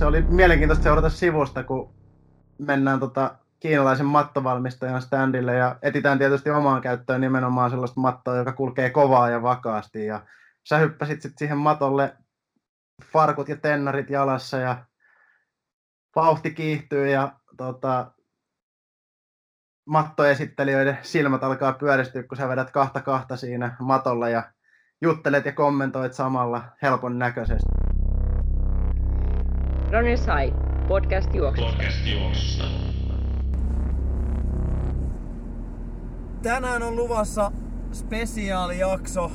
se oli mielenkiintoista seurata sivusta, kun mennään tota kiinalaisen mattovalmistajan standille ja etitään tietysti omaan käyttöön nimenomaan sellaista mattoa, joka kulkee kovaa ja vakaasti. Ja sä hyppäsit sitten siihen matolle farkut ja tennarit jalassa ja vauhti kiihtyy ja tota, mattoesittelijöiden silmät alkaa pyöristyä, kun sä vedät kahta kahta siinä matolla ja juttelet ja kommentoit samalla helpon näköisesti. Runners High, podcast juoksusta. Podcast juoksusta. Tänään on luvassa spesiaalijakso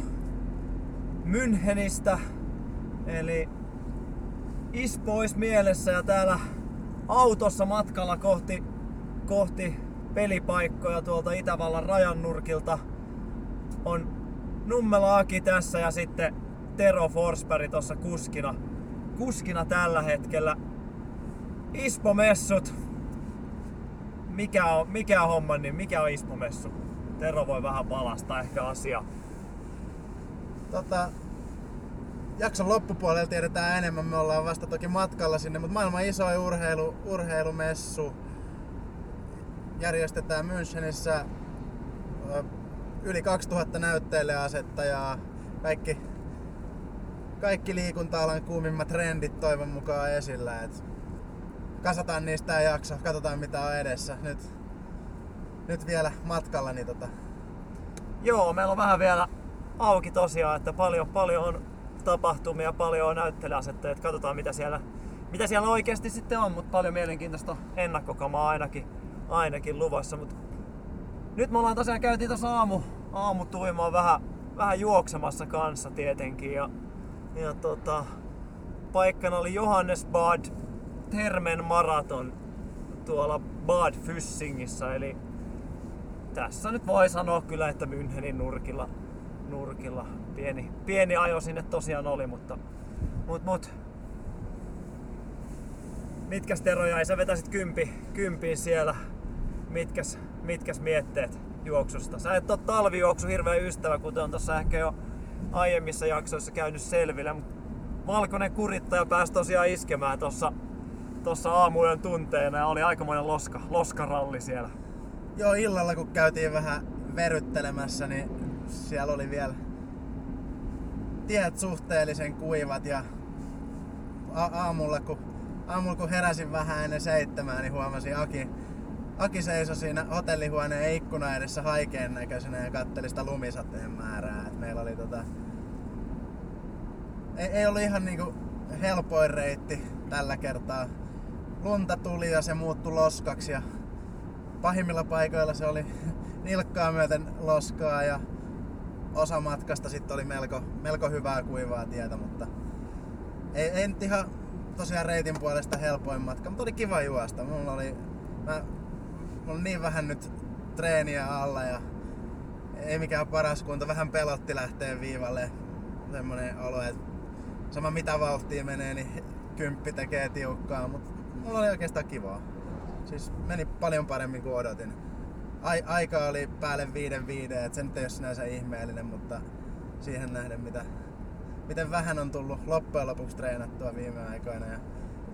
Münchenistä, eli Ispois mielessä ja täällä autossa matkalla kohti, kohti pelipaikkoja tuolta Itävallan rajan nurkilta on Nummela Aki tässä ja sitten Tero Forsberg tuossa kuskina, kuskina tällä hetkellä. Ispo-messut. Mikä on, mikä on homma, niin mikä on Ispo-messu? Tero voi vähän palastaa ehkä asiaa. Tota, jakson loppupuolella tiedetään enemmän, me ollaan vasta toki matkalla sinne, mutta maailman isoin urheilu, urheilumessu järjestetään Münchenissä yli 2000 näyttelijäasettajaa, kaikki, kaikki liikunta-alan kuumimmat trendit toivon mukaan esillä. Et kasataan niistä tämä jakso, katsotaan mitä on edessä. Nyt, nyt vielä matkalla. Niin tota. Joo, meillä on vähän vielä auki tosiaan, että paljon, paljon on tapahtumia, paljon on näyttelijäasetteja. Katsotaan mitä siellä, mitä siellä oikeasti sitten on, mutta paljon mielenkiintoista ennakkokamaa ainakin, ainakin luvassa. Mut nyt me ollaan tosiaan käytiin tuossa aamu, aamu tuimaan vähän, vähän juoksemassa kanssa tietenkin. Ja, ja tota, paikkana oli Johannes Bad Termen maraton tuolla Bad Fyssingissä. Eli tässä nyt voi sanoa kyllä, että Münchenin nurkilla, nurkilla pieni, pieni ajo sinne tosiaan oli, mutta mut, mut. Mitkäs Tero jäi? Sä vetäsit kympi, kympiin siellä. Mitkäs, mitkäs mietteet juoksusta? Sä et ole talvijuoksu hirveän ystävä, kuten on tuossa ehkä jo aiemmissa jaksoissa käynyt selville, valkoinen kurittaja pääsi tosiaan iskemään tuossa tossa aamuyön tunteena ja oli aikamoinen loska, loskaralli siellä. Joo, illalla kun käytiin vähän veryttelemässä, niin siellä oli vielä tiet suhteellisen kuivat ja a- aamulla kun, aamulla kun heräsin vähän ennen seitsemää, niin huomasin Aki, Aki seisoi siinä hotellihuoneen ikkuna edessä haikeen näköisenä ja katteli sitä lumisateen määrää. Meillä oli tota... Ei, ei ollut ihan niinku helpoin reitti tällä kertaa. Lunta tuli ja se muuttui loskaksi ja pahimmilla paikoilla se oli nilkkaa myöten loskaa ja osa matkasta sitten oli melko, melko hyvää kuivaa tietä, mutta ei, ei nyt ihan tosiaan reitin puolesta helpoin matka, mutta oli kiva juosta. Mulla oli, mä, mulla oli niin vähän nyt treeniä alla ja ei mikään paras kunto, vähän pelotti lähteä viivalle. Semmonen olo, että sama mitä vauhtia menee, niin kymppi tekee tiukkaa, mutta mulla oli oikeastaan kivaa. Siis meni paljon paremmin kuin odotin. Ai, aika oli päälle viiden viiden, että se nyt ei ole sinänsä ihmeellinen, mutta siihen nähden mitä, miten vähän on tullut loppujen lopuksi treenattua viime aikoina. Ja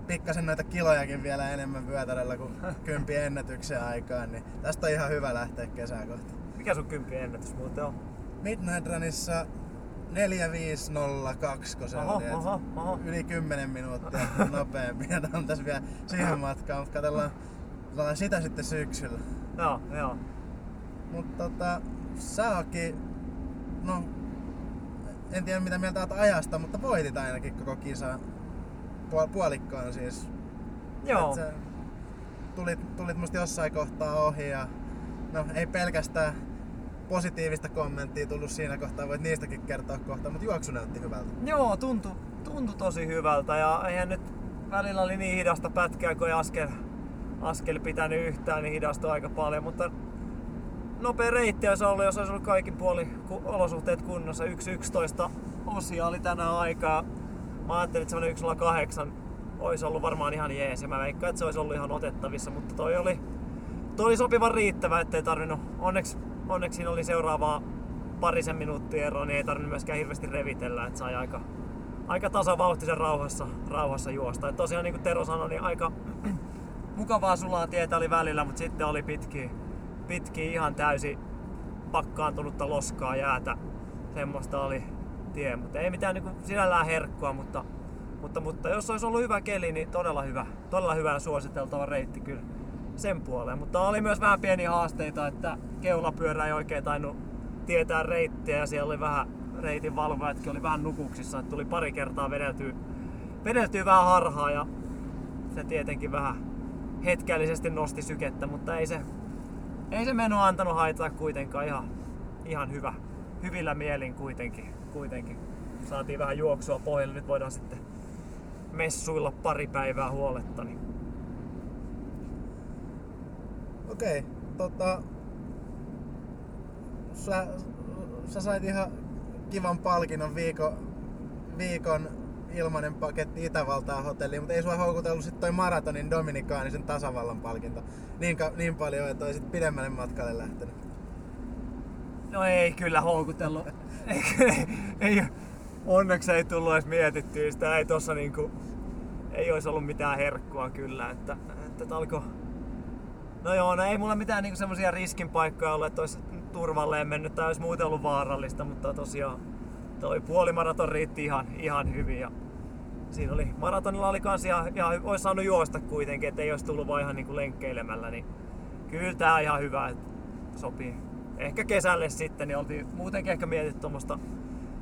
pikkasen noita kilojakin vielä enemmän vyötärellä kuin kympi ennätyksen aikaan, niin tästä on ihan hyvä lähteä kesää kohti. Mikä sun kympi ennätys muuten on? Midnight Runissa 4502, kun se Oho, oli. oho, oho. Yli 10 minuuttia nopeampi. Ja on tässä vielä siihen matkaan, mutta katsellaan, katsellaan sitä sitten syksyllä. Joo, joo. Mutta tota, Saaki, no en tiedä mitä mieltä olet ajasta, mutta voitit ainakin koko kisa Puol- puolikkaan siis. Joo. Et tulit, tulit musta jossain kohtaa ohi ja no ei pelkästään positiivista kommenttia tullut siinä kohtaa, voit niistäkin kertoa kohta, mutta juoksu näytti hyvältä. Joo, tuntui, tuntui tosi hyvältä ja eihän nyt välillä oli niin hidasta pätkää, kun ei askel, askel pitänyt yhtään, niin hidastui aika paljon, mutta nopea reitti olisi ollut, jos olisi ollut kaikin puoli olosuhteet kunnossa. 1.11 osia oli tänä aikaa. Mä ajattelin, että semmonen 1.08 olisi ollut varmaan ihan jees ja mä veikkaan, että se olisi ollut ihan otettavissa, mutta toi oli, toi oli sopivan riittävä, ettei tarvinnut, onneksi, onneksi siinä oli seuraavaa parisen minuuttia eroa, niin ei tarvinnut myöskään hirveästi revitellä, että sai aika, aika tasavauhtisen rauhassa, rauhassa juosta. Et tosiaan niin kuin Tero sanoi, niin aika mukavaa sulaa tietä oli välillä, mutta sitten oli pitkiä, pitkiä ihan täysin pakkaantunutta loskaa jäätä. Semmoista oli tie, mutta ei mitään niin kuin sinällään herkkua, mutta, mutta, mutta jos olisi ollut hyvä keli, niin todella hyvä, todella hyvä ja suositeltava reitti kyllä sen puoleen. Mutta oli myös vähän pieniä haasteita, että keulapyörä ei oikein tainnut tietää reittiä ja siellä oli vähän reitin valvojatkin oli vähän nukuksissa, että tuli pari kertaa vedeltyä, vedeltyä vähän harhaa ja se tietenkin vähän hetkellisesti nosti sykettä, mutta ei se, ei se meno antanut haittaa kuitenkaan ihan, ihan hyvä, hyvillä mielin kuitenkin, kuitenkin. Saatiin vähän juoksua pohjalle, nyt voidaan sitten messuilla pari päivää huoletta. Niin Okei, okay, tota... Sä, sä sait ihan kivan palkinnon viikon, viikon ilmainen paketti Itävaltaa hotelliin, mutta ei sua houkutellut sitten toi maratonin Dominikaanisen tasavallan palkinto niin, niin paljon, että olisit pidemmälle matkalle lähtenyt. No ei kyllä houkutellut. ei, ei, ei, onneksi ei tullut edes mietittyä sitä. Ei tossa niinku, ei olisi ollut mitään herkkua kyllä. Että, että alkoi No joo, no ei mulla mitään niinku semmosia riskin paikkoja ollut, että olisi turvalleen mennyt tai olisi muuten ollut vaarallista, mutta tosiaan toi puolimaraton riitti ihan, ihan hyvin. Ja siinä oli, maratonilla oli kans ihan, ihan olisi saanut juosta kuitenkin, ettei olisi tullut vaan ihan niinku lenkkeilemällä, niin kyllä tää ihan hyvä, että sopii. Ehkä kesälle sitten, niin oltiin muutenkin ehkä mietitty tuommoista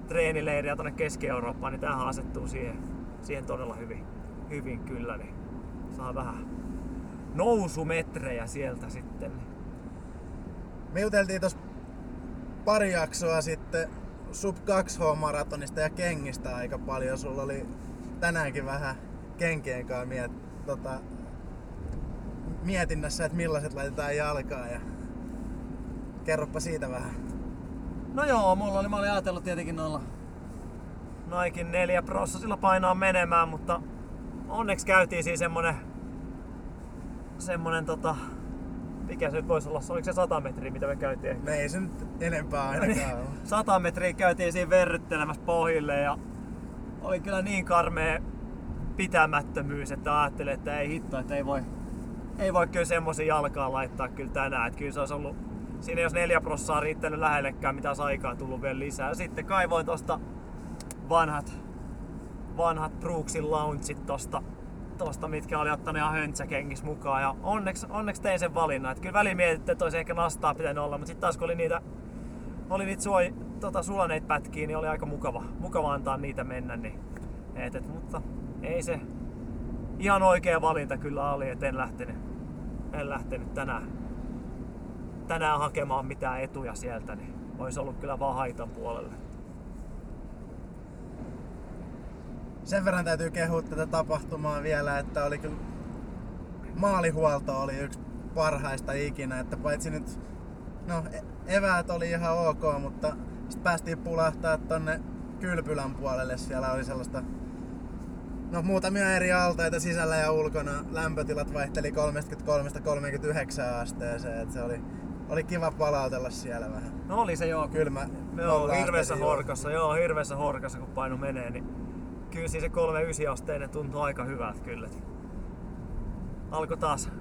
treenileiriä tuonne Keski-Eurooppaan, niin tämähän asettuu siihen, siihen todella hyvin, hyvin kyllä, niin saa vähän nousumetrejä sieltä sitten. Me juteltiin tuossa pari jaksoa sitten Sub 2H-maratonista ja kengistä aika paljon. Sulla oli tänäänkin vähän kenkien kanssa miet, tota, mietinnässä, että millaiset laitetaan jalkaan. Ja kerropa siitä vähän. No joo, mulla oli, mä olin ajatellut tietenkin noilla Naikin neljä sillä painaa menemään, mutta onneksi käytiin siinä semmonen semmonen tota, mikä se nyt voisi olla, oliko se 100 metriä, mitä me käytiin? No ei se nyt enempää ainakaan 100 metriä käytiin siinä verryttelemässä pohjille ja oli kyllä niin karmea pitämättömyys, että ajattelin, että ei hitto, että ei voi, ei voi kyllä semmoisen jalkaan laittaa kyllä tänään. Että kyllä se olisi ollut, siinä jos neljä prossaa riittänyt lähellekään, mitä aikaa tullut vielä lisää. Sitten kaivoin tosta vanhat, vanhat Brooksin launchit tosta tosta, mitkä oli ottanut ihan höntsäkengissä mukaan. Ja onneksi, onneksi tein sen valinnan. Että kyllä väliin mietitte, että olisi ehkä nastaa pitänyt olla, mutta sitten taas kun oli niitä, oli niitä suoj, tota, sulaneita pätkiä, niin oli aika mukava, mukava antaa niitä mennä. Niin, et, et, mutta ei se ihan oikea valinta kyllä oli, että en lähtenyt, en lähtenyt tänään, tänään hakemaan mitään etuja sieltä, niin olisi ollut kyllä vaan haitan puolelle. Sen verran täytyy kehua tätä tapahtumaa vielä, että oli kyllä maalihuolto oli yksi parhaista ikinä, että paitsi nyt, no e- eväät oli ihan ok, mutta sitten päästiin pulahtaa tonne kylpylän puolelle, siellä oli sellaista No muutamia eri altaita sisällä ja ulkona. Lämpötilat vaihteli 33-39 asteeseen, että se oli, oli kiva palautella siellä vähän. No oli se joo. Kylmä. Joo, hirveässä horkassa, joo, hirveässä horkassa kun paino menee, niin kyllä siis se 3-9 asteinen tuntuu aika hyvältä kyllä. Alkoi taas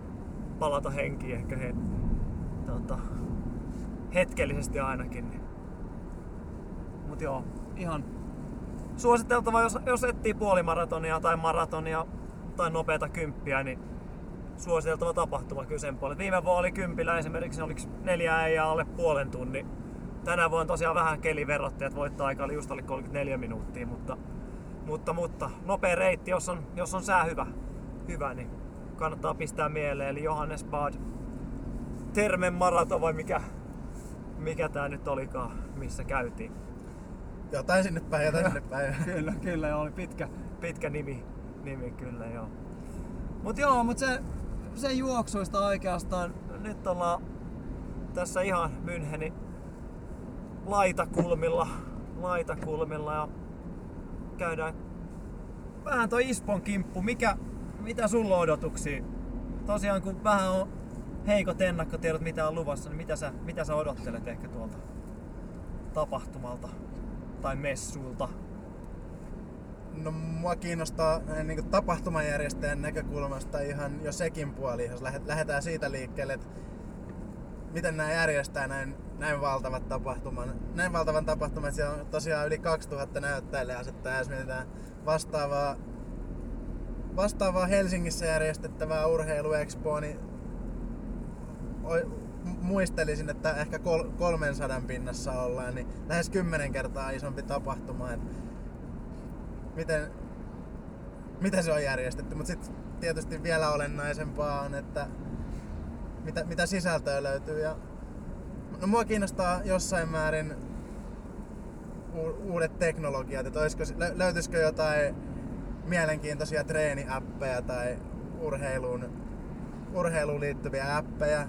palata henkiin ehkä he, tota, hetkellisesti ainakin. Niin. Mut joo, ihan suositeltava, jos, jos etsii puolimaratonia tai maratonia tai nopeata kymppiä, niin suositeltava tapahtuma kyllä sen puolella. Viime vuonna oli kympillä esimerkiksi, oliko neljä äijää alle puolen tunnin. Tänä vuonna tosiaan vähän keliverottajat voittaa aika oli just alle 34 minuuttia, mutta mutta, mutta nopea reitti, jos on, jos on sää hyvä, hyvä, niin kannattaa pistää mieleen. Eli Johannes Bad Termen maraton vai mikä, mikä tää nyt olikaan, missä käytiin. Jotain sinne päin, jotain sinne päin. kyllä, kyllä, joo, oli pitkä, pitkä nimi, nimi kyllä, joo. Mut joo, mut se, se juoksuista oikeastaan, nyt ollaan tässä ihan Münchenin laitakulmilla, laitakulmilla ja käydään vähän toi Ispon kimppu. Mikä, mitä sulla on odotuksia? Tosiaan kun vähän on heikot ennakkotiedot, mitä on luvassa, niin mitä sä, mitä sä odottelet ehkä tuolta tapahtumalta tai messuilta? No mua kiinnostaa niin tapahtumajärjestäjän näkökulmasta ihan jo sekin puoli, jos lähdetään siitä liikkeelle, että miten nämä järjestää näin, näin valtavat tapahtuman. Näin valtavan tapahtuman, että siellä on tosiaan yli 2000 näyttäjää asettaa, jos mietitään vastaavaa, vastaavaa Helsingissä järjestettävää urheiluexpoa, niin muistelisin, että ehkä 300 pinnassa ollaan, niin lähes 10 kertaa isompi tapahtuma. Että miten, miten se on järjestetty, mutta sitten tietysti vielä olennaisempaa on, että mitä, mitä sisältöä löytyy. Ja, no mua kiinnostaa jossain määrin u- uudet teknologiat, että olisiko, löytyisikö jotain mielenkiintoisia treeniappeja tai urheiluun, urheiluun liittyviä appeja.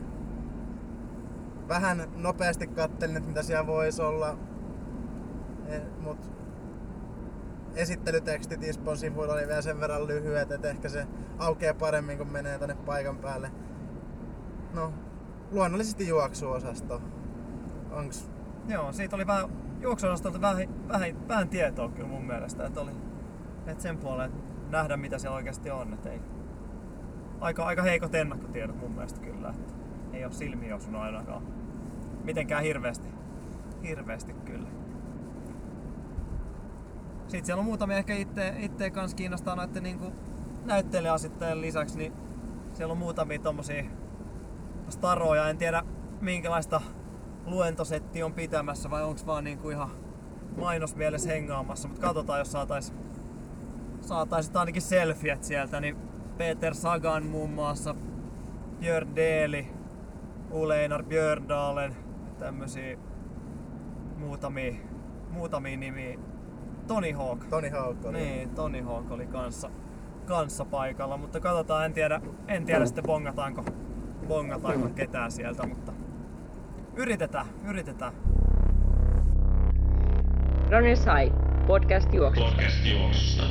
Vähän nopeasti kattelin, että mitä siellä voisi olla, e, mutta esittelytekstit Ispon sivuilla oli vielä sen verran lyhyet, että ehkä se aukeaa paremmin, kun menee tonne paikan päälle. No, luonnollisesti juoksuosasto. Onks? Joo, siitä oli vähän juoksuosastolta vähän, vähän, vähän tietoa kyllä mun mielestä, että oli että sen puoleen nähdä mitä siellä oikeasti on. Että ei, aika, aika heikot ennakkotiedot mun mielestä kyllä, että ei ole silmiä osunut ainakaan mitenkään hirveästi, hirveästi kyllä. Sitten siellä on muutamia ehkä itse, kanssa kiinnostaa noiden niin näyttelijäasettajien lisäksi, niin siellä on muutamia tommosia staroja. En tiedä minkälaista luentosetti on pitämässä vai onko vaan niinku ihan mainosmielessä hengaamassa, mutta katsotaan jos saatais, saatais ainakin selfiet sieltä, niin Peter Sagan muun muassa, Björn Deeli, Uleinar Björdalen, tämmösiä muutamia, muutamia nimiä Tony Hawk. Tony Hawk oli. Niin, Tony Hawk oli kanssa, kanssa paikalla, mutta katsotaan, en tiedä, en tiedä sitten bongataanko, bongataanko ketään sieltä, mutta yritetään, yritetään. Runners High, podcast juoksusta. Podcast juoksusta.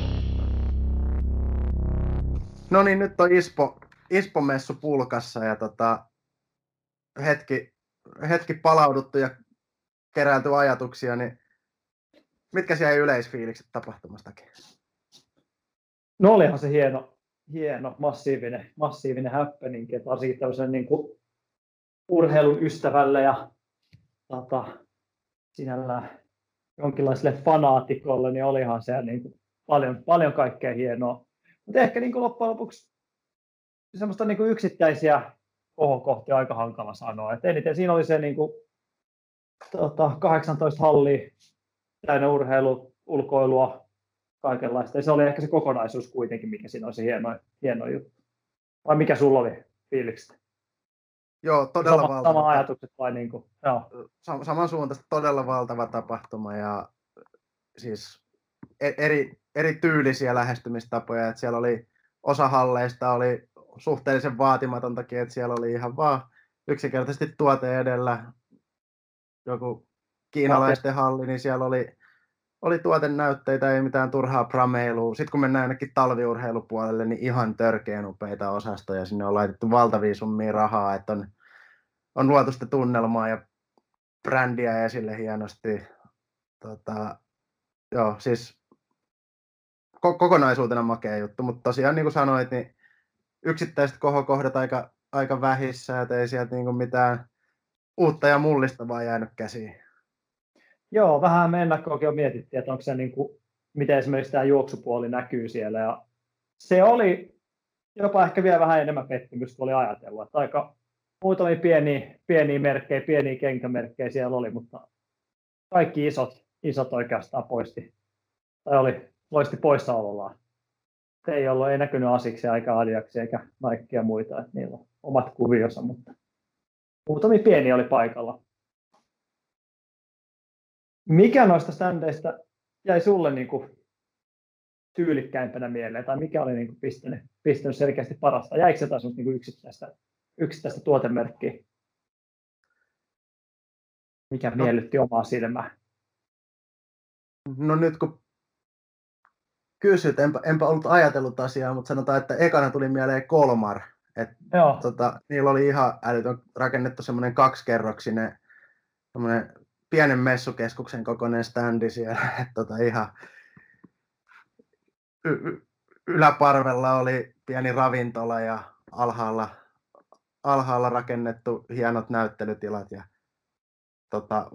No niin, nyt on Ispo, Ispo-messu pulkassa ja tota, hetki, hetki palauduttu ja keräilty ajatuksia, niin Mitkä siellä yleisfiilikset tapahtumastakin? No olihan se hieno, hieno massiivinen, massiivinen happening, että varsinkin tämmöisen niin kuin urheilun ystävälle ja tota, sinällään jonkinlaiselle fanaatikolle, niin olihan se niin kuin paljon, paljon kaikkea hienoa. Mutta ehkä niin kuin loppujen lopuksi semmoista niin kuin yksittäisiä kohokohtia aika hankala sanoa. Et eniten siinä oli se niin kuin, tota, 18 hallia täynnä urheilu, ulkoilua, kaikenlaista. Ja se oli ehkä se kokonaisuus kuitenkin, mikä siinä on se hieno, hieno juttu. Vai mikä sulla oli fiilikset? Joo, todella sama, valtava. Sama ajatukset vai niin kuin, joo. Sam- samansuuntaista todella valtava tapahtuma ja siis e-, eri, eri tyylisiä lähestymistapoja, että siellä oli osa halleista oli suhteellisen vaatimatontakin, että siellä oli ihan vaan yksinkertaisesti tuote edellä joku kiinalaisten halli, niin siellä oli, oli tuotennäytteitä, ei mitään turhaa prameilua. Sitten kun mennään ainakin talviurheilupuolelle, niin ihan törkeän upeita osastoja. Sinne on laitettu valtavia summia rahaa, että on, on luotu sitä tunnelmaa ja brändiä esille hienosti. Tota, joo, siis kokonaisuutena makea juttu, mutta tosiaan niin kuin sanoit, niin yksittäiset kohokohdat aika, aika vähissä, että ei sieltä niin kuin mitään uutta ja mullistavaa jäänyt käsiin. Joo, vähän me ennakkoakin on mietittiin, että onko se niin kuin, miten esimerkiksi tämä juoksupuoli näkyy siellä. Ja se oli jopa ehkä vielä vähän enemmän pettymys kuin oli ajatellut. Että aika muutamia pieniä, pieniä merkkejä, pieniä kenkämerkkejä siellä oli, mutta kaikki isot, isot oikeastaan poisti, tai oli loisti poissaolollaan. Se ei ollut, ei näkynyt asiksi eikä adiaksi eikä naikkia muita, että niillä on omat kuvionsa, mutta muutamia pieniä oli paikalla. Mikä noista ständeistä jäi sulle niin kuin tyylikkäimpänä mieleen, tai mikä oli niin kuin pistänyt, pistänyt selkeästi parasta? Jäikö se taas niin kuin yksittäistä, yksittäistä tuotemerkkiä? Mikä no, miellytti omaa silmää? No nyt kun kysyt, enpä, enpä ollut ajatellut asiaa, mutta sanotaan, että ekana tuli mieleen Kolmar. Et, Joo. Tota, niillä oli ihan älytön rakennettu semmoinen kaksikerroksinen pienen messukeskuksen kokoinen standi siellä. Että tota ihan, y- yläparvella oli pieni ravintola ja alhaalla, alhaalla rakennettu hienot näyttelytilat ja tota,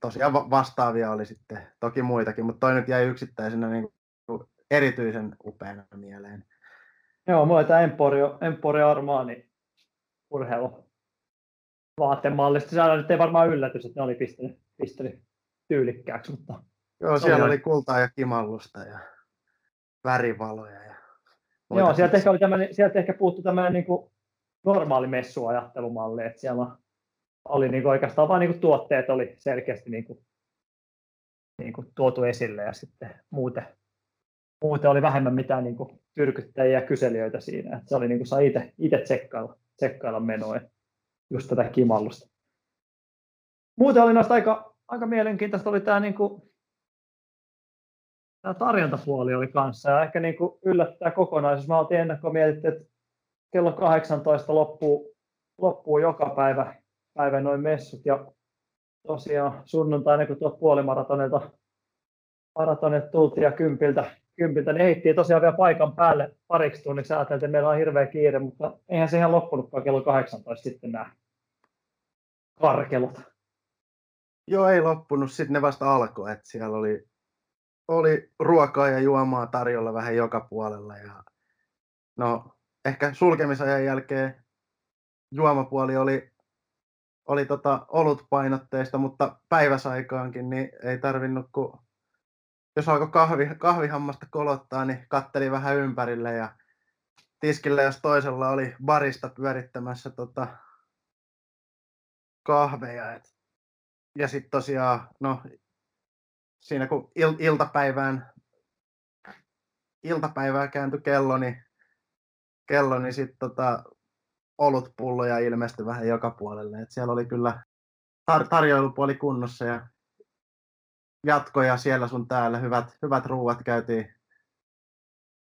tosiaan vastaavia oli sitten toki muitakin, mutta toi nyt jäi yksittäisenä niin erityisen upeana mieleen. Joo, mulla tämä Emporio, Emporio Armani urheilu vaatemallista. Siellä nyt ei varmaan yllätys, että ne oli pistänyt, pistänyt tyylikkääksi, mutta... Joo, siellä oli kultaa ja kimallusta ja värivaloja. Ja Joo, sieltä ehkä, oli tämmöinen, sieltä ehkä puuttu tämmöinen niin kuin normaali messuajattelumalli, että siellä oli niin kuin oikeastaan vain niin kuin tuotteet oli selkeästi niin kuin, niin kuin tuotu esille ja sitten muuten, muuten oli vähemmän mitään niin kuin tyrkyttäjiä ja kyselijöitä siinä. Että se oli niin kuin saa itse, itse tsekkailla, tsekkailla menoa just tätä kimallusta. Muuten oli noista aika, aika mielenkiintoista oli tämä niin kuin, tämä tarjontapuoli oli kanssa ja ehkä niin kuin yllättää kokonaisuus. Mä oltiin ennakkoon mietitty, että kello 18 loppuu, loppuu joka päivä, päivä noin messut ja tosiaan sunnuntaina kun tuolta puolimaratonilta maratonilta tultiin ja kympiltä, kympiltä, niin heittiin tosiaan vielä paikan päälle pariksi tunniksi. Ajateltiin, että meillä on hirveä kiire, mutta eihän se ihan loppunutkaan kello 18 sitten nämä karkelut. Joo, ei loppunut. Sitten ne vasta alkoi. Että siellä oli oli ruokaa ja juomaa tarjolla vähän joka puolella. Ja, no, ehkä sulkemisajan jälkeen juomapuoli oli, oli tota olutpainotteista, mutta päiväsaikaankin niin ei tarvinnut, kun jos alkoi kahvi, kahvihammasta kolottaa, niin katteli vähän ympärille ja tiskillä jos toisella oli barista pyörittämässä tota kahveja. Et. Ja sitten tosiaan, no siinä kun il, iltapäivään, iltapäivää kääntyi kello, niin, kello, niin sitten tota, olutpulloja ilmestyi vähän joka puolelle. Et siellä oli kyllä tar- tarjoilupuoli kunnossa ja jatkoja siellä sun täällä. Hyvät, hyvät ruuat käytiin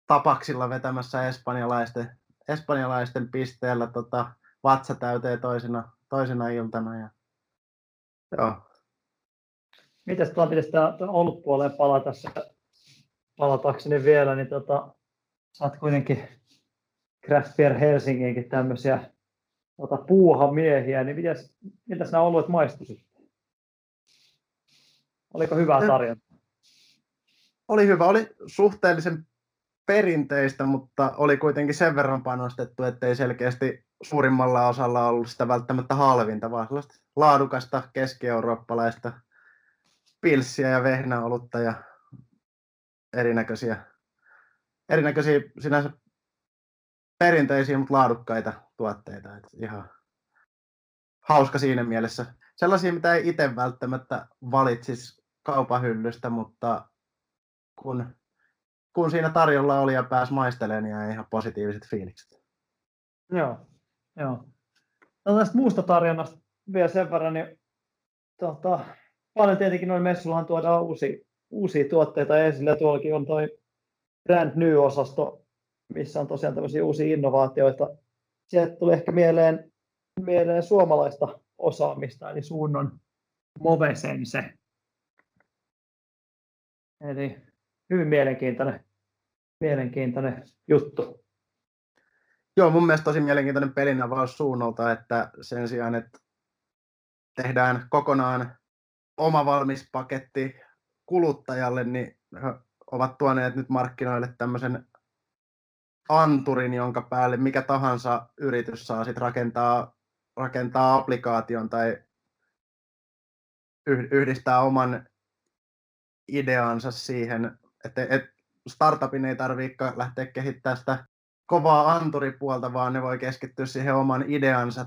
tapaksilla vetämässä espanjalaisten, espanjalaisten pisteellä tota, vatsa täyteen toisena, toisena iltana. Ja, joo, Mites tuolla pitäisi tämä ollut puoleen palata, palatakseni vielä, niin tota, sä oot kuitenkin Craft Beer Helsinginkin tämmöisiä tota, puuhamiehiä, niin mitäs, mitäs nämä oluet maistuivat? Oliko hyvää tarjontaa? Oli hyvä, oli suhteellisen perinteistä, mutta oli kuitenkin sen verran panostettu, ettei selkeästi suurimmalla osalla ollut sitä välttämättä halvinta, vaan sellaista laadukasta keski-eurooppalaista pilssiä ja vehnäolutta ja erinäköisiä, erinäköisiä sinänsä perinteisiä, mutta laadukkaita tuotteita. Et ihan hauska siinä mielessä. Sellaisia, mitä ei itse välttämättä valitsisi kaupahyllystä, mutta kun, kun siinä tarjolla oli ja pääsi maistelemaan, niin ihan positiiviset fiilikset. Joo, joo. No tästä muusta tarjonnasta vielä sen verran, niin tota, paljon tietenkin noin messullahan tuodaan uusia, uusia tuotteita esille. Tuollakin on toi Brand New-osasto, missä on tosiaan tämmöisiä uusia innovaatioita. Sieltä tuli ehkä mieleen, mieleen suomalaista osaamista, eli suunnon Movesense. Eli hyvin mielenkiintoinen, mielenkiintoinen juttu. Joo, mun mielestä tosi mielenkiintoinen pelinavaus suunnalta, että sen sijaan, että tehdään kokonaan oma valmis paketti kuluttajalle, niin he ovat tuoneet nyt markkinoille tämmöisen anturin, jonka päälle mikä tahansa yritys saa sitten rakentaa, rakentaa applikaation tai yhdistää oman ideansa siihen, että et startupin ei tarvitse lähteä kehittämään sitä kovaa anturipuolta, vaan ne voi keskittyä siihen oman ideansa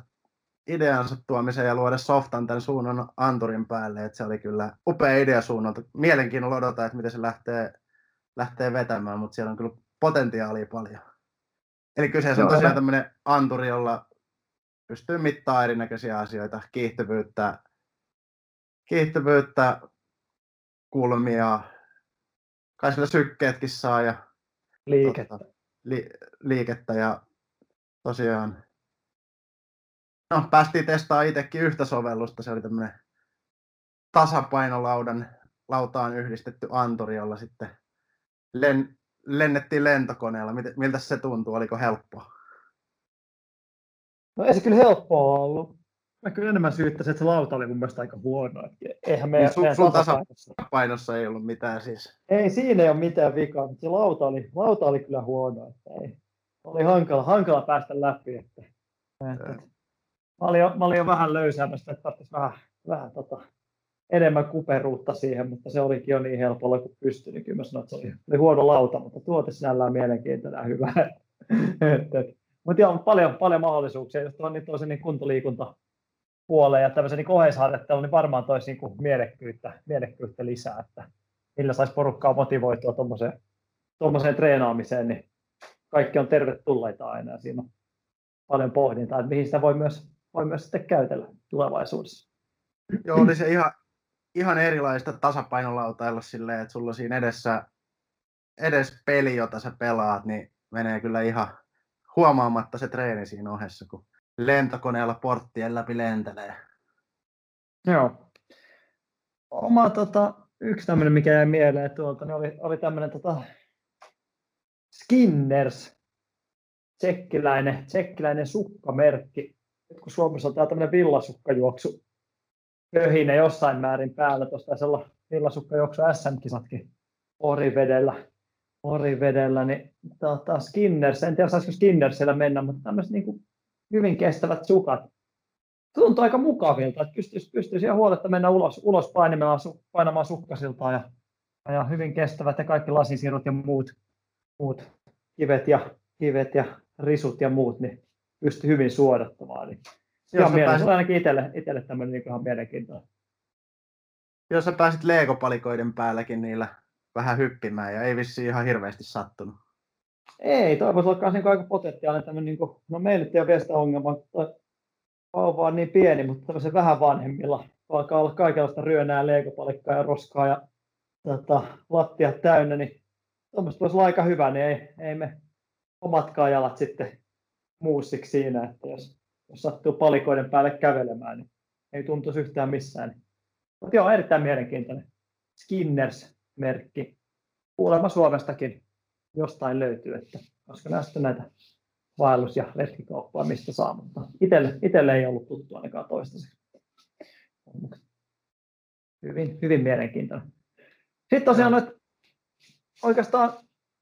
ideansa tuomiseen ja luoda softan tämän suunnan anturin päälle. Että se oli kyllä upea idea suunnalta. Mielenkiinnolla odotan, että miten se lähtee, lähtee vetämään, mutta siellä on kyllä potentiaalia paljon. Eli kyseessä on tosiaan tämmöinen anturi, jolla pystyy mittaamaan erinäköisiä asioita, kiihtyvyyttä, kiihtyvyyttä kulmia, kai sillä sykkeetkin saa ja liikettä. Totta, li, liikettä ja tosiaan no, päästiin testaamaan itsekin yhtä sovellusta. Se oli tämmöinen tasapainolaudan lautaan yhdistetty anturi, jolla sitten len, lennettiin lentokoneella. Miltä se tuntuu? Oliko helppoa? No ei se kyllä helppoa ollut. Mä kyllä enemmän syyttäisin, että se lauta oli mun mielestä aika huono. Eihän meidän, niin sun, sun tasapainossa ei ollut mitään siis. Ei, siinä ei ole mitään vikaa, mutta se lauta oli, lauta oli kyllä huono. Että ei. Oli hankala, hankala päästä läpi. Että, että, että. Mä, olin jo, mä olin jo vähän löysäämästä, että tarvitsisi vähän, vähän tota, enemmän kuperuutta siihen, mutta se olikin jo niin helpolla kuin pystyi, niin kyllä mä sanoin, että se oli, oli huono lauta, mutta tuote sinällään mielenkiintoinen hyvä. mutta joo, paljon, paljon mahdollisuuksia, jos tuohon niin toisen niin kuntoliikunta puoleen ja tämmöisen niin oheisharjoittelun, niin varmaan toisi niin kuin mielekkyyttä, mielekkyyttä lisää, että millä saisi porukkaa motivoitua tuommoiseen, tuommoiseen treenaamiseen, niin kaikki on tervetulleita aina ja siinä on paljon pohdintaa, että mihin sitä voi myös, voi myös sitten käytellä tulevaisuudessa. Joo, oli se ihan, ihan erilaista tasapainolautailla silleen, että sulla siinä edessä edes peli, jota sä pelaat, niin menee kyllä ihan huomaamatta se treeni siinä ohessa, kun lentokoneella porttien läpi lentelee. Joo. Oma tota, yksi tämmöinen, mikä jäi mieleen tuolta, niin oli, oli tämmöinen tota, Skinners, tsekkiläinen, tsekkiläinen sukkamerkki. Nyt kun Suomessa on tämmöinen villasukkajuoksu pöhinä jossain määrin päällä, tuossa olla villasukkajuoksu SM-kisatkin Orivedellä, Orivedellä niin tota, Skinners, en tiedä saisiko Skinners siellä mennä, mutta tämmöiset niin hyvin kestävät sukat. Tuntuu aika mukavilta, että pystyisi, pystyisi ihan huoletta mennä ulos, ulos painamaan, painamaan sukkasilta ja, ja hyvin kestävät ja kaikki lasisirut ja muut, muut kivet, ja, kivet ja risut ja muut, niin pystyy hyvin suodattamaan. Niin Jos ihan pääsit... ainakin itselle, itselle tämmöinen niin ihan mielenkiintoinen. Jos sä pääsit Lego-palikoiden päälläkin niillä vähän hyppimään ja ei vissi ihan hirveästi sattunut. Ei, toi voisi olla niin aika potentiaalinen tämmöinen, niin kuin, no meillä ei ole vielä sitä ongelmaa, että vauva on niin pieni, mutta tämmöisen vähän vanhemmilla alkaa olla kaikenlaista ryönää, leikopalikkaa ja roskaa ja tota, lattia täynnä, niin tuommoista voisi olla aika hyvä, niin ei, ei me omatkaan jalat sitten muussiksi siinä, että jos, jos sattuu palikoiden päälle kävelemään, niin ei tuntuisi yhtään missään. Mutta joo, erittäin mielenkiintoinen. Skinners-merkki. Kuulemma Suomestakin jostain löytyy, että koska nämä sitten näitä vaellus- ja retkikauppaa, mistä saa, mutta itselle, itselle ei ollut tuttu ainakaan toistaiseksi. Hyvin, hyvin mielenkiintoinen. Sitten tosiaan että oikeastaan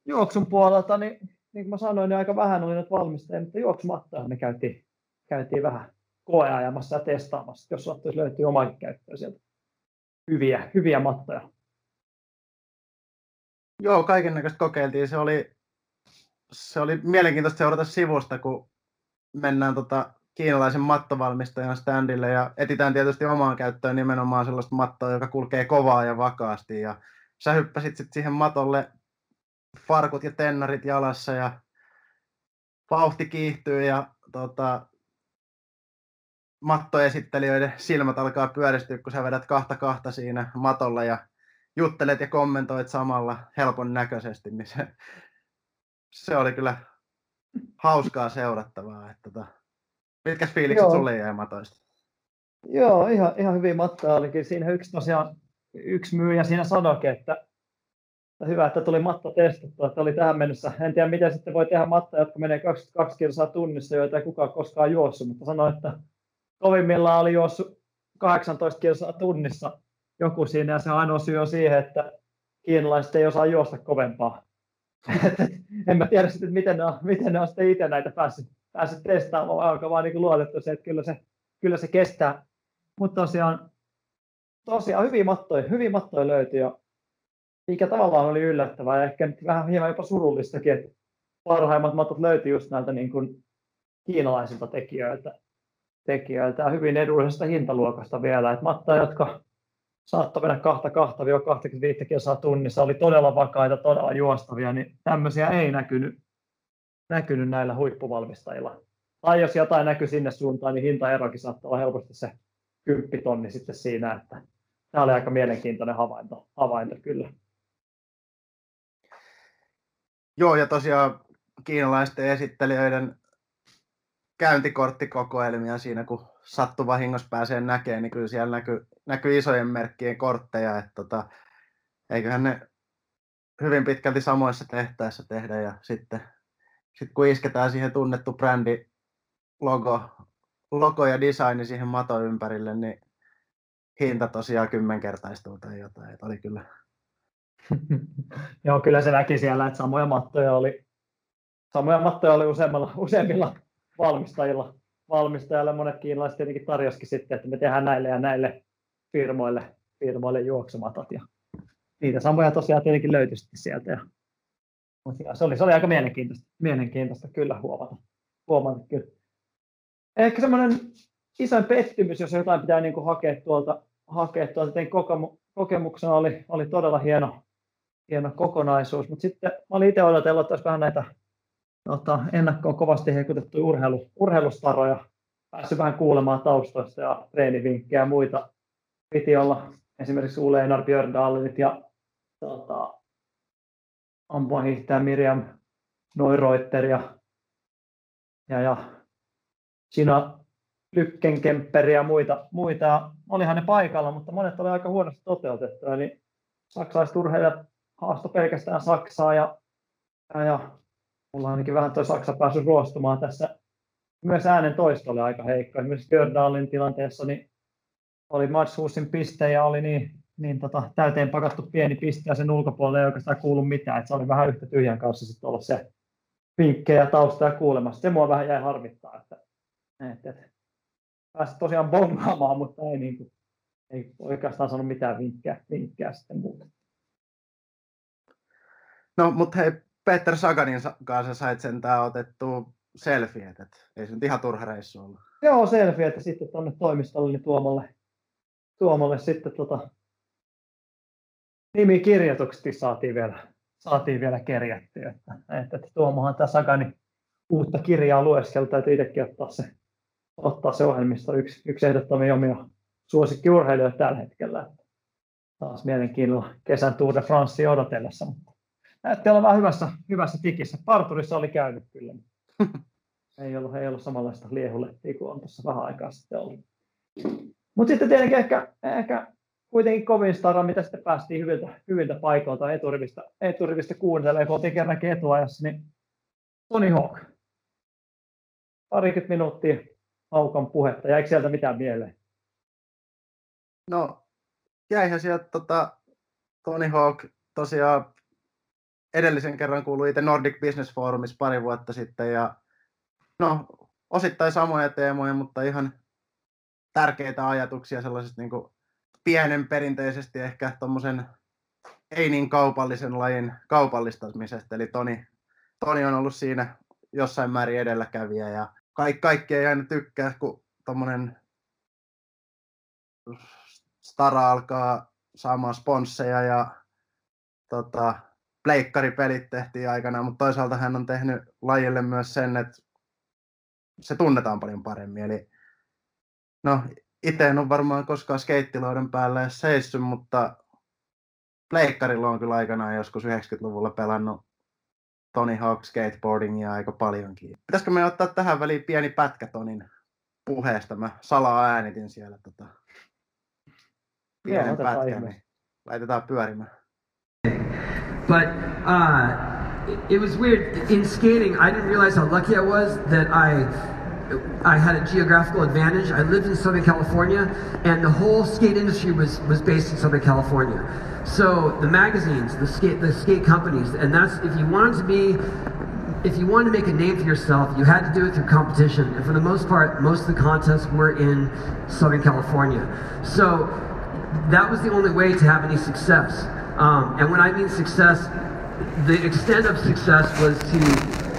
juoksun puolelta, niin, niin kuin mä sanoin, niin aika vähän oli nyt valmistajia, mutta juoksumattaa me käytiin, käytiin vähän koeajamassa ja testaamassa, jos sattuisi löytyy omakin käyttöön sieltä hyviä, hyviä mattoja Joo, kaiken näköistä kokeiltiin. Se oli, se oli mielenkiintoista seurata sivusta, kun mennään tota kiinalaisen mattovalmistajan standille ja etitään tietysti omaan käyttöön nimenomaan sellaista mattoa, joka kulkee kovaa ja vakaasti. Ja sä hyppäsit sitten siihen matolle farkut ja tennarit jalassa ja vauhti kiihtyy ja tota, mattoesittelijöiden silmät alkaa pyöristyä, kun sä vedät kahta kahta siinä matolla ja juttelet ja kommentoit samalla helpon näköisesti, niin se, se oli kyllä hauskaa seurattavaa. Että tota, mitkä fiilikset Joo. sulle jäi matoista? Joo, ihan, ihan hyvin matta olikin. Siinä yksi tosiaan, yksi myyjä siinä sanoikin, että, että hyvä, että tuli matta testattua, että oli tähän mennessä. En tiedä, miten sitten voi tehdä matta, jotka menee 22 kilsaa tunnissa, joita ei kukaan koskaan juossut, mutta sanoi, että kovimmillaan oli juossut 18 kilsaa tunnissa joku siinä ja se ainoa syy on siihen, että kiinalaiset ei osaa juosta kovempaa. en mä tiedä sitten, miten ne on, miten ne on sitten itse näitä päässyt, päässyt testaamaan, onko vaan niin luotettu se, että kyllä se, kyllä se kestää. Mutta tosiaan, tosiaan hyvin mattoja, hyvin mattoja löytyi ja mikä tavallaan oli yllättävää ja ehkä nyt vähän hieman jopa surullistakin, että parhaimmat matot löytyi just näiltä niin kuin kiinalaisilta tekijöiltä, tekijöiltä ja hyvin edullisesta hintaluokasta vielä. Että mattoja, jotka saattoi mennä 2-25 kilsaa tunnissa, oli todella vakaita, todella juostavia, niin tämmöisiä ei näkynyt, näkynyt näillä huippuvalmistajilla. Tai jos jotain näkyy sinne suuntaan, niin hintaerokin saattaa olla helposti se 10 tonni sitten siinä, että tämä oli aika mielenkiintoinen havainto, havainto kyllä. Joo, ja tosiaan kiinalaisten esittelijöiden käyntikorttikokoelmia siinä, kun sattu vahingossa pääsee näkemään, niin kyllä siellä näkyy, näkyy isojen merkkien kortteja, että tota, eiköhän ne hyvin pitkälti samoissa tehtäissä tehdä ja sitten sit kun isketään siihen tunnettu brändi logo, logo ja designi siihen maton ympärille, niin hinta tosiaan kymmenkertaistuu tai jotain. Että oli kyllä. Joo, kyllä se näki siellä, että samoja mattoja oli, samoja mattoja oli useammilla, useimmilla valmistajilla. valmistajilla. Monet kiinalaiset tietenkin tarjosikin sitten, että me tehdään näille ja näille firmoille, firmoille juoksumatot. Ja niitä samoja tosiaan tietenkin löytyi sieltä. Ja, mutta se, oli, se oli aika mielenkiintoista, mielenkiintoista kyllä huomata. huomata kyllä. Ehkä semmoinen isoin pettymys, jos jotain pitää niin kuin hakea tuolta, hakea tuolta tein kokemuksena oli, oli todella hieno, hieno kokonaisuus, mutta sitten mä olin itse odotellut, että olisi vähän näitä tota, ennakkoon kovasti heikutettuja urheilu, urheilustaroja, päässyt vähän kuulemaan taustoista ja treenivinkkejä ja muita. Piti olla esimerkiksi Ule Einar Björndallit ja tota, ampumahiihtäjä Miriam Neureutter ja, ja, ja Sina Lykkenkempperi ja muita, muita. Olihan ne paikalla, mutta monet oli aika huonosti toteutettu. Eli saksalaiset urheilijat haastoi pelkästään Saksaa ja, ja, ja mulla ainakin vähän toi Saksa päässyt ruostumaan tässä. Myös äänen toisto oli aika heikko. Esimerkiksi Gördalin tilanteessa niin oli Madshusin piste ja oli niin, niin tota, täyteen pakattu pieni piste ja sen ulkopuolelle ei oikeastaan kuulu mitään. Et se oli vähän yhtä tyhjän kanssa sitten olla se vinkkejä taustaa kuulemassa. Se mua vähän jäi harmittaa, että, että, että pääsi tosiaan bongaamaan, mutta ei, niin kuin, ei oikeastaan saanut mitään vinkkejä, vinkkejä sitten muuta. No, mutta hei, Peter Saganin kanssa sait sentään otettu selfie, että ei se nyt ihan turha reissu ollut. Joo, selfie, että sitten tuonne toimistolle niin Tuomalle, Tuomalle sitten tota, nimikirjoituksesti saatiin vielä, saatiin vielä kerjättyä. Että, että, että Tuomohan tämä Sagani uutta kirjaa lueskella, täytyy itsekin ottaa se, ottaa se ohjelmisto yksi, yksi ehdottomia omia suosikkiurheilijoita tällä hetkellä. Että taas mielenkiinnolla kesän Tour de France odotellessa, mutta näytti olla vähän hyvässä, hyvässä tikissä. Parturissa oli käynyt kyllä. ei ollut, ei ollut samanlaista liehulettia kuin on tuossa vähän aikaa sitten ollut. Mutta sitten tietenkin ehkä, ehkä kuitenkin kovin stara, mitä sitten päästiin hyviltä, hyviltä paikoilta eturivistä, eturivistä kuuntelemaan, kun oltiin kerrankin etuajassa, niin Tony Hawk. Parikymmentä minuuttia haukan puhetta. Jäikö sieltä mitään mieleen? No, jäihän sieltä tota, Tony Hawk tosiaan edellisen kerran kuului itse Nordic Business Forumissa pari vuotta sitten ja no, osittain samoja teemoja, mutta ihan tärkeitä ajatuksia sellaisesta niin pienen perinteisesti ehkä tuommoisen ei niin kaupallisen lajin kaupallistamisesta. Eli Toni, Toni on ollut siinä jossain määrin edelläkävijä ja kaikki, kaikki ei aina tykkää, kun tuommoinen Stara alkaa saamaan sponsseja ja tota, pleikkaripelit tehtiin aikana, mutta toisaalta hän on tehnyt lajille myös sen, että se tunnetaan paljon paremmin. Eli no, itse en ole varmaan koskaan skeittiloiden päällä edes seissyt, mutta pleikkarilla on kyllä aikanaan joskus 90-luvulla pelannut Tony Hawk skateboardingia aika paljonkin. Pitäisikö me ottaa tähän väliin pieni pätkä Tonin puheesta? Mä salaa äänitin siellä tota, pienen pätkän, niin laitetaan pyörimään. But uh, it, it was weird. In skating, I didn't realize how lucky I was that I I had a geographical advantage. I lived in Southern California, and the whole skate industry was, was based in Southern California. So the magazines, the skate, the skate companies, and that's if you wanted to be, if you wanted to make a name for yourself, you had to do it through competition. And for the most part, most of the contests were in Southern California. So that was the only way to have any success. Um, and when I mean success, the extent of success was to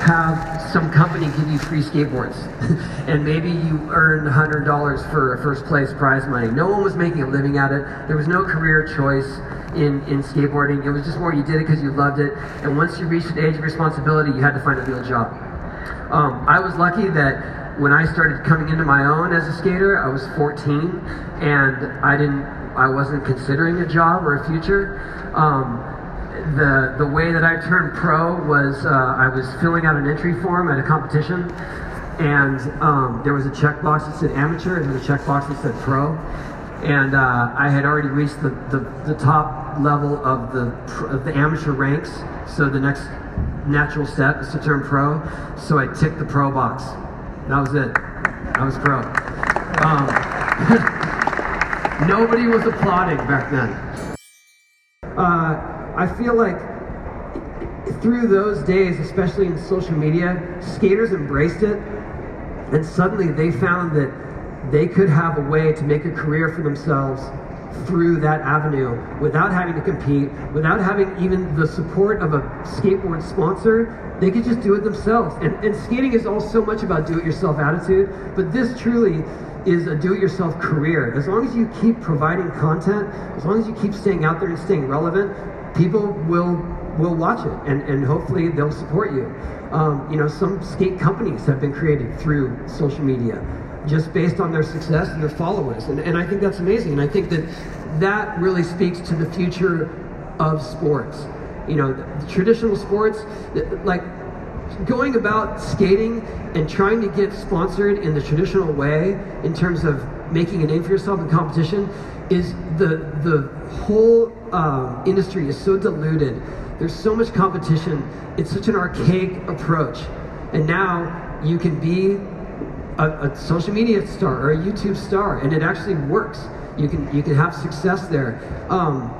have some company give you free skateboards. and maybe you earned $100 for a first place prize money. No one was making a living at it. There was no career choice in, in skateboarding. It was just more you did it because you loved it. And once you reached the age of responsibility, you had to find a real job. Um, I was lucky that when I started coming into my own as a skater, I was 14 and I didn't I wasn't considering a job or a future. Um, the the way that I turned pro was uh, I was filling out an entry form at a competition, and um, there was a checkbox that said amateur and there was a checkbox that said pro, and uh, I had already reached the, the, the top level of the of the amateur ranks. So the next natural step is to turn pro. So I ticked the pro box. That was it. I was pro. Um, nobody was applauding back then. Uh, I feel like through those days, especially in social media, skaters embraced it, and suddenly they found that they could have a way to make a career for themselves through that avenue without having to compete, without having even the support of a skateboard sponsor. They could just do it themselves. And, and skating is all so much about do-it-yourself attitude, but this truly is a do-it-yourself career. As long as you keep providing content, as long as you keep staying out there and staying relevant, people will will watch it and, and hopefully they'll support you. Um, you know, some skate companies have been created through social media just based on their success and their followers. And, and I think that's amazing. And I think that that really speaks to the future of sports. You know, the traditional sports, like going about skating and trying to get sponsored in the traditional way in terms of making a name for yourself in competition is the the whole um, industry is so diluted. There's so much competition. It's such an archaic approach, and now you can be a, a, social media star or a YouTube star, and it actually works. You can you can have success there, um,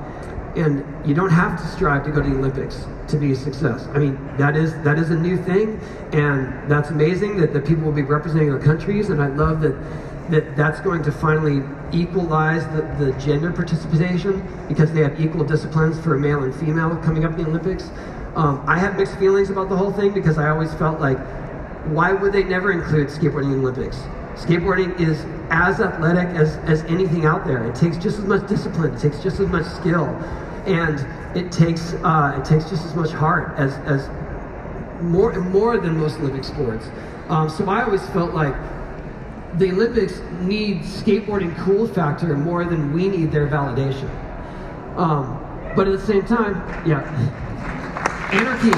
and you don't have to strive to go to the Olympics to be a success. I mean, that is that is a new thing, and that's amazing that, that people will be representing their countries, and I love that that that's going to finally equalize the, the gender participation because they have equal disciplines for male and female coming up in the Olympics. Um, I have mixed feelings about the whole thing because I always felt like why would they never include skateboarding in the Olympics? Skateboarding is as athletic as, as anything out there. It takes just as much discipline, it takes just as much skill, and it takes uh, it takes just as much heart as, as more more than most Olympic sports. Um, so I always felt like the Olympics need skateboarding cool factor more than we need their validation. Um, but at the same time, yeah, anarchy.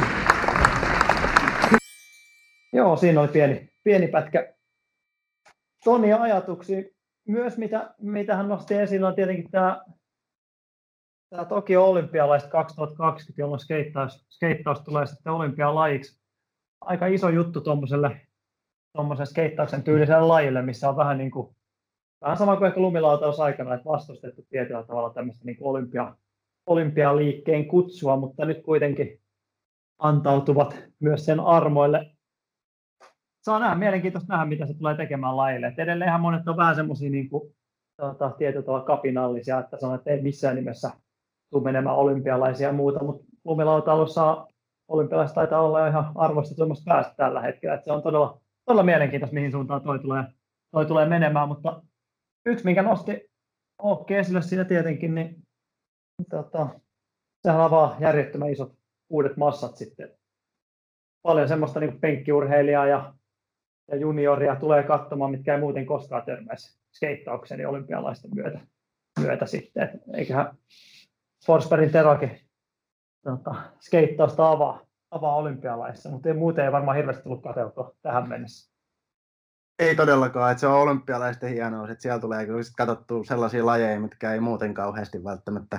Joo, siinä oli pieni, pieni pätkä Toni ajatuksia. Myös mitä, mitä hän nosti esille on tietenkin tämä, tämä Tokio olympialaiset 2020, jolloin skeittaus, skeittaus tulee sitten olympialajiksi. Aika iso juttu tuommoiselle tuommoisen skeittauksen tyyliselle lajille, missä on vähän niin kuin, vähän sama kuin ehkä lumilautaus aikana, että vastustettu tietyllä tavalla tämmöistä niin olympia, olympialiikkeen kutsua, mutta nyt kuitenkin antautuvat myös sen armoille saa nähdä, mielenkiintoista nähdä, mitä se tulee tekemään lajille. Et edelleenhän monet on vähän semmoisia niin kuin, tota, tietyllä tavalla kapinallisia, että sanoo, että ei missään nimessä tule menemään olympialaisia ja muuta, mutta lumilautailussa olympialaiset taitaa olla ihan arvostetuimmasta päästä tällä hetkellä. Et se on todella, todella mielenkiintoista, mihin suuntaan toi tulee, toi tulee menemään, mutta yksi, minkä nosti Ookki esille siinä tietenkin, niin tota, sehän avaa järjettömän isot uudet massat sitten. Paljon semmoista niin penkkiurheilijaa ja ja junioria tulee katsomaan, mitkä ei muuten koskaan törmäisi skeittaukseen niin olympialaisten myötä, myötä sitten. Eiköhän Forsbergin Terokin tota, skeittausta avaa, avaa olympialaissa, mutta ei, muuten ei varmaan hirveästi tullut katseltua tähän mennessä. Ei todellakaan, että se on olympialaisten hienoa, että siellä tulee kyllä katsottua sellaisia lajeja, mitkä ei muuten kauheasti välttämättä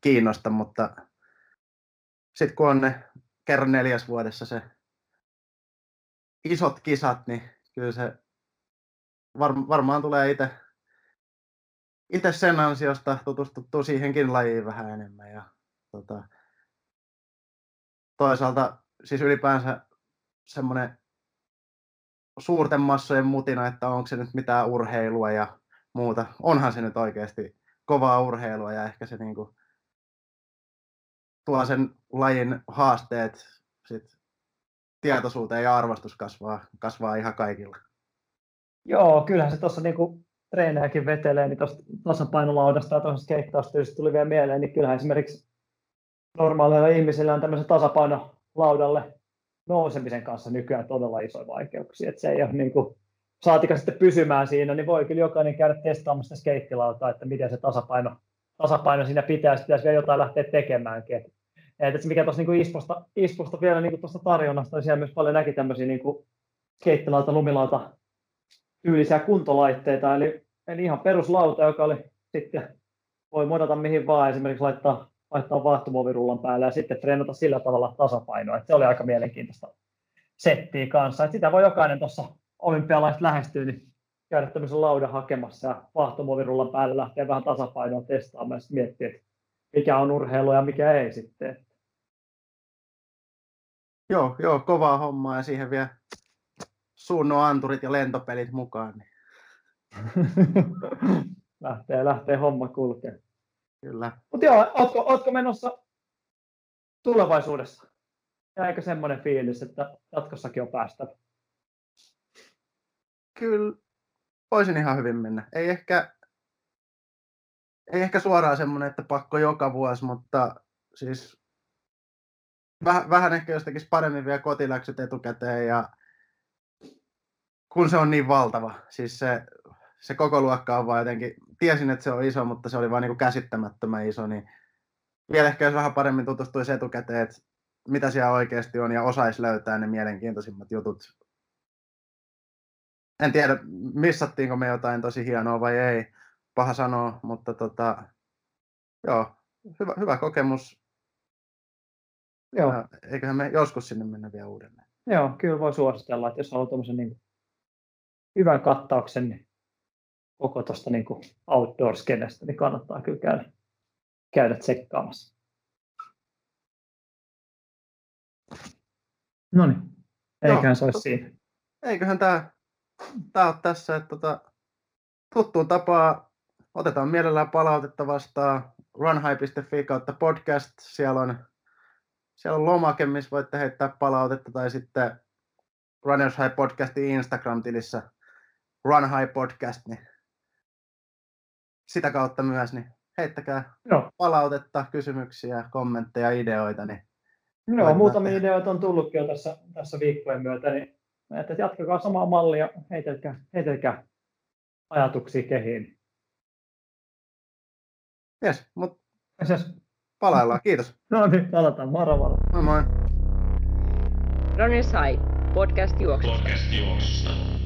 kiinnosta, mutta sitten kun on ne kerran neljäs vuodessa se isot kisat, niin kyllä se var, varmaan tulee itse itse sen ansiosta tutustuttua siihenkin lajiin vähän enemmän. Ja, tota, toisaalta siis ylipäänsä semmoinen suurten massojen mutina, että onko se nyt mitään urheilua ja muuta. Onhan se nyt oikeasti kovaa urheilua ja ehkä se niinku tuo sen lajin haasteet sit tietoisuuteen ja arvostus kasvaa, kasvaa ihan kaikilla. Joo, kyllähän se tuossa niinku treenejäkin vetelee, niin tuosta tasapainolaudasta ja tuosta skeittausta tuli vielä mieleen, niin kyllähän esimerkiksi normaaleilla ihmisillä on tämmöisen tasapainolaudalle nousemisen kanssa nykyään todella isoja vaikeuksia. Että se ei ole niin kuin, saatika sitten pysymään siinä, niin voi kyllä jokainen käydä testaamassa skeittilautaa, että miten se tasapaino, tasapaino siinä pitää, pitäisi vielä jotain lähteä tekemäänkin. Että et mikä tuossa niin Isposta, Isposta vielä niin tuosta tarjonnasta, niin siellä myös paljon näki tämmöisiä niin keittilauta, lumilauta tyylisiä kuntolaitteita, eli, eli ihan peruslauta, joka oli sitten, voi modata mihin vaan, esimerkiksi laittaa laittaa vaahtomuovirullan päälle ja sitten treenata sillä tavalla tasapainoa. Et se oli aika mielenkiintoista settiä kanssa. Et sitä voi jokainen tuossa olympialaiset lähestyy, niin käydä tämmöisen laudan hakemassa ja vaahtomuovirullan päälle lähteä vähän tasapainoa testaamaan ja miettiä, että mikä on urheilu ja mikä ei sitten. Joo, joo, kovaa hommaa ja siihen vielä suunnoanturit ja lentopelit mukaan. Niin. lähtee, lähtee homma kulkee. Kyllä. Mutta joo, ootko, ootko menossa tulevaisuudessa? Jäikö semmoinen fiilis, että jatkossakin on päästä? Kyllä, voisin ihan hyvin mennä. Ei ehkä, ei ehkä suoraan semmoinen, että pakko joka vuosi, mutta siis vähän, vähän ehkä jostakin paremmin vielä kotiläksyt etukäteen ja kun se on niin valtava. Siis se, se koko luokka on vaan jotenkin, tiesin, että se on iso, mutta se oli vaan niin käsittämättömän iso, niin vielä ehkä jos vähän paremmin tutustuisi etukäteen, että mitä siellä oikeasti on ja osaisi löytää ne mielenkiintoisimmat jutut. En tiedä, missattiinko me jotain tosi hienoa vai ei, paha sanoa, mutta tota, joo, hyvä, hyvä kokemus. Joo. Ja eiköhän me joskus sinne mennä vielä uudelleen. Joo, kyllä voi suositella, että jos haluaa tuommoisen niin hyvän kattauksen niin koko tuosta niin outdoor-skenestä, niin kannattaa kyllä käydä, käydä tsekkaamassa. No niin, eiköhän se olisi siinä. Eiköhän tämä tää ole tässä, että tota, tuttuun tapaa otetaan mielellään palautetta vastaan runhigh.fi kautta podcast. Siellä on, siellä on lomake, missä voitte heittää palautetta tai sitten Runners High podcastin Instagram-tilissä Run High Podcast, niin sitä kautta myös, niin heittäkää Joo. palautetta, kysymyksiä, kommentteja, ideoita. Niin Joo, muutamia ideoita on tullutkin jo tässä, tässä viikkojen myötä, niin että jatkakaa samaa mallia, heitelkää, heitelkää ajatuksia kehiin. Jes, mutta yes. palaillaan. Kiitos. no niin, palataan. Moro, moro. Moi moi. Runners High, podcast juoksusta. Podcast juoksusta.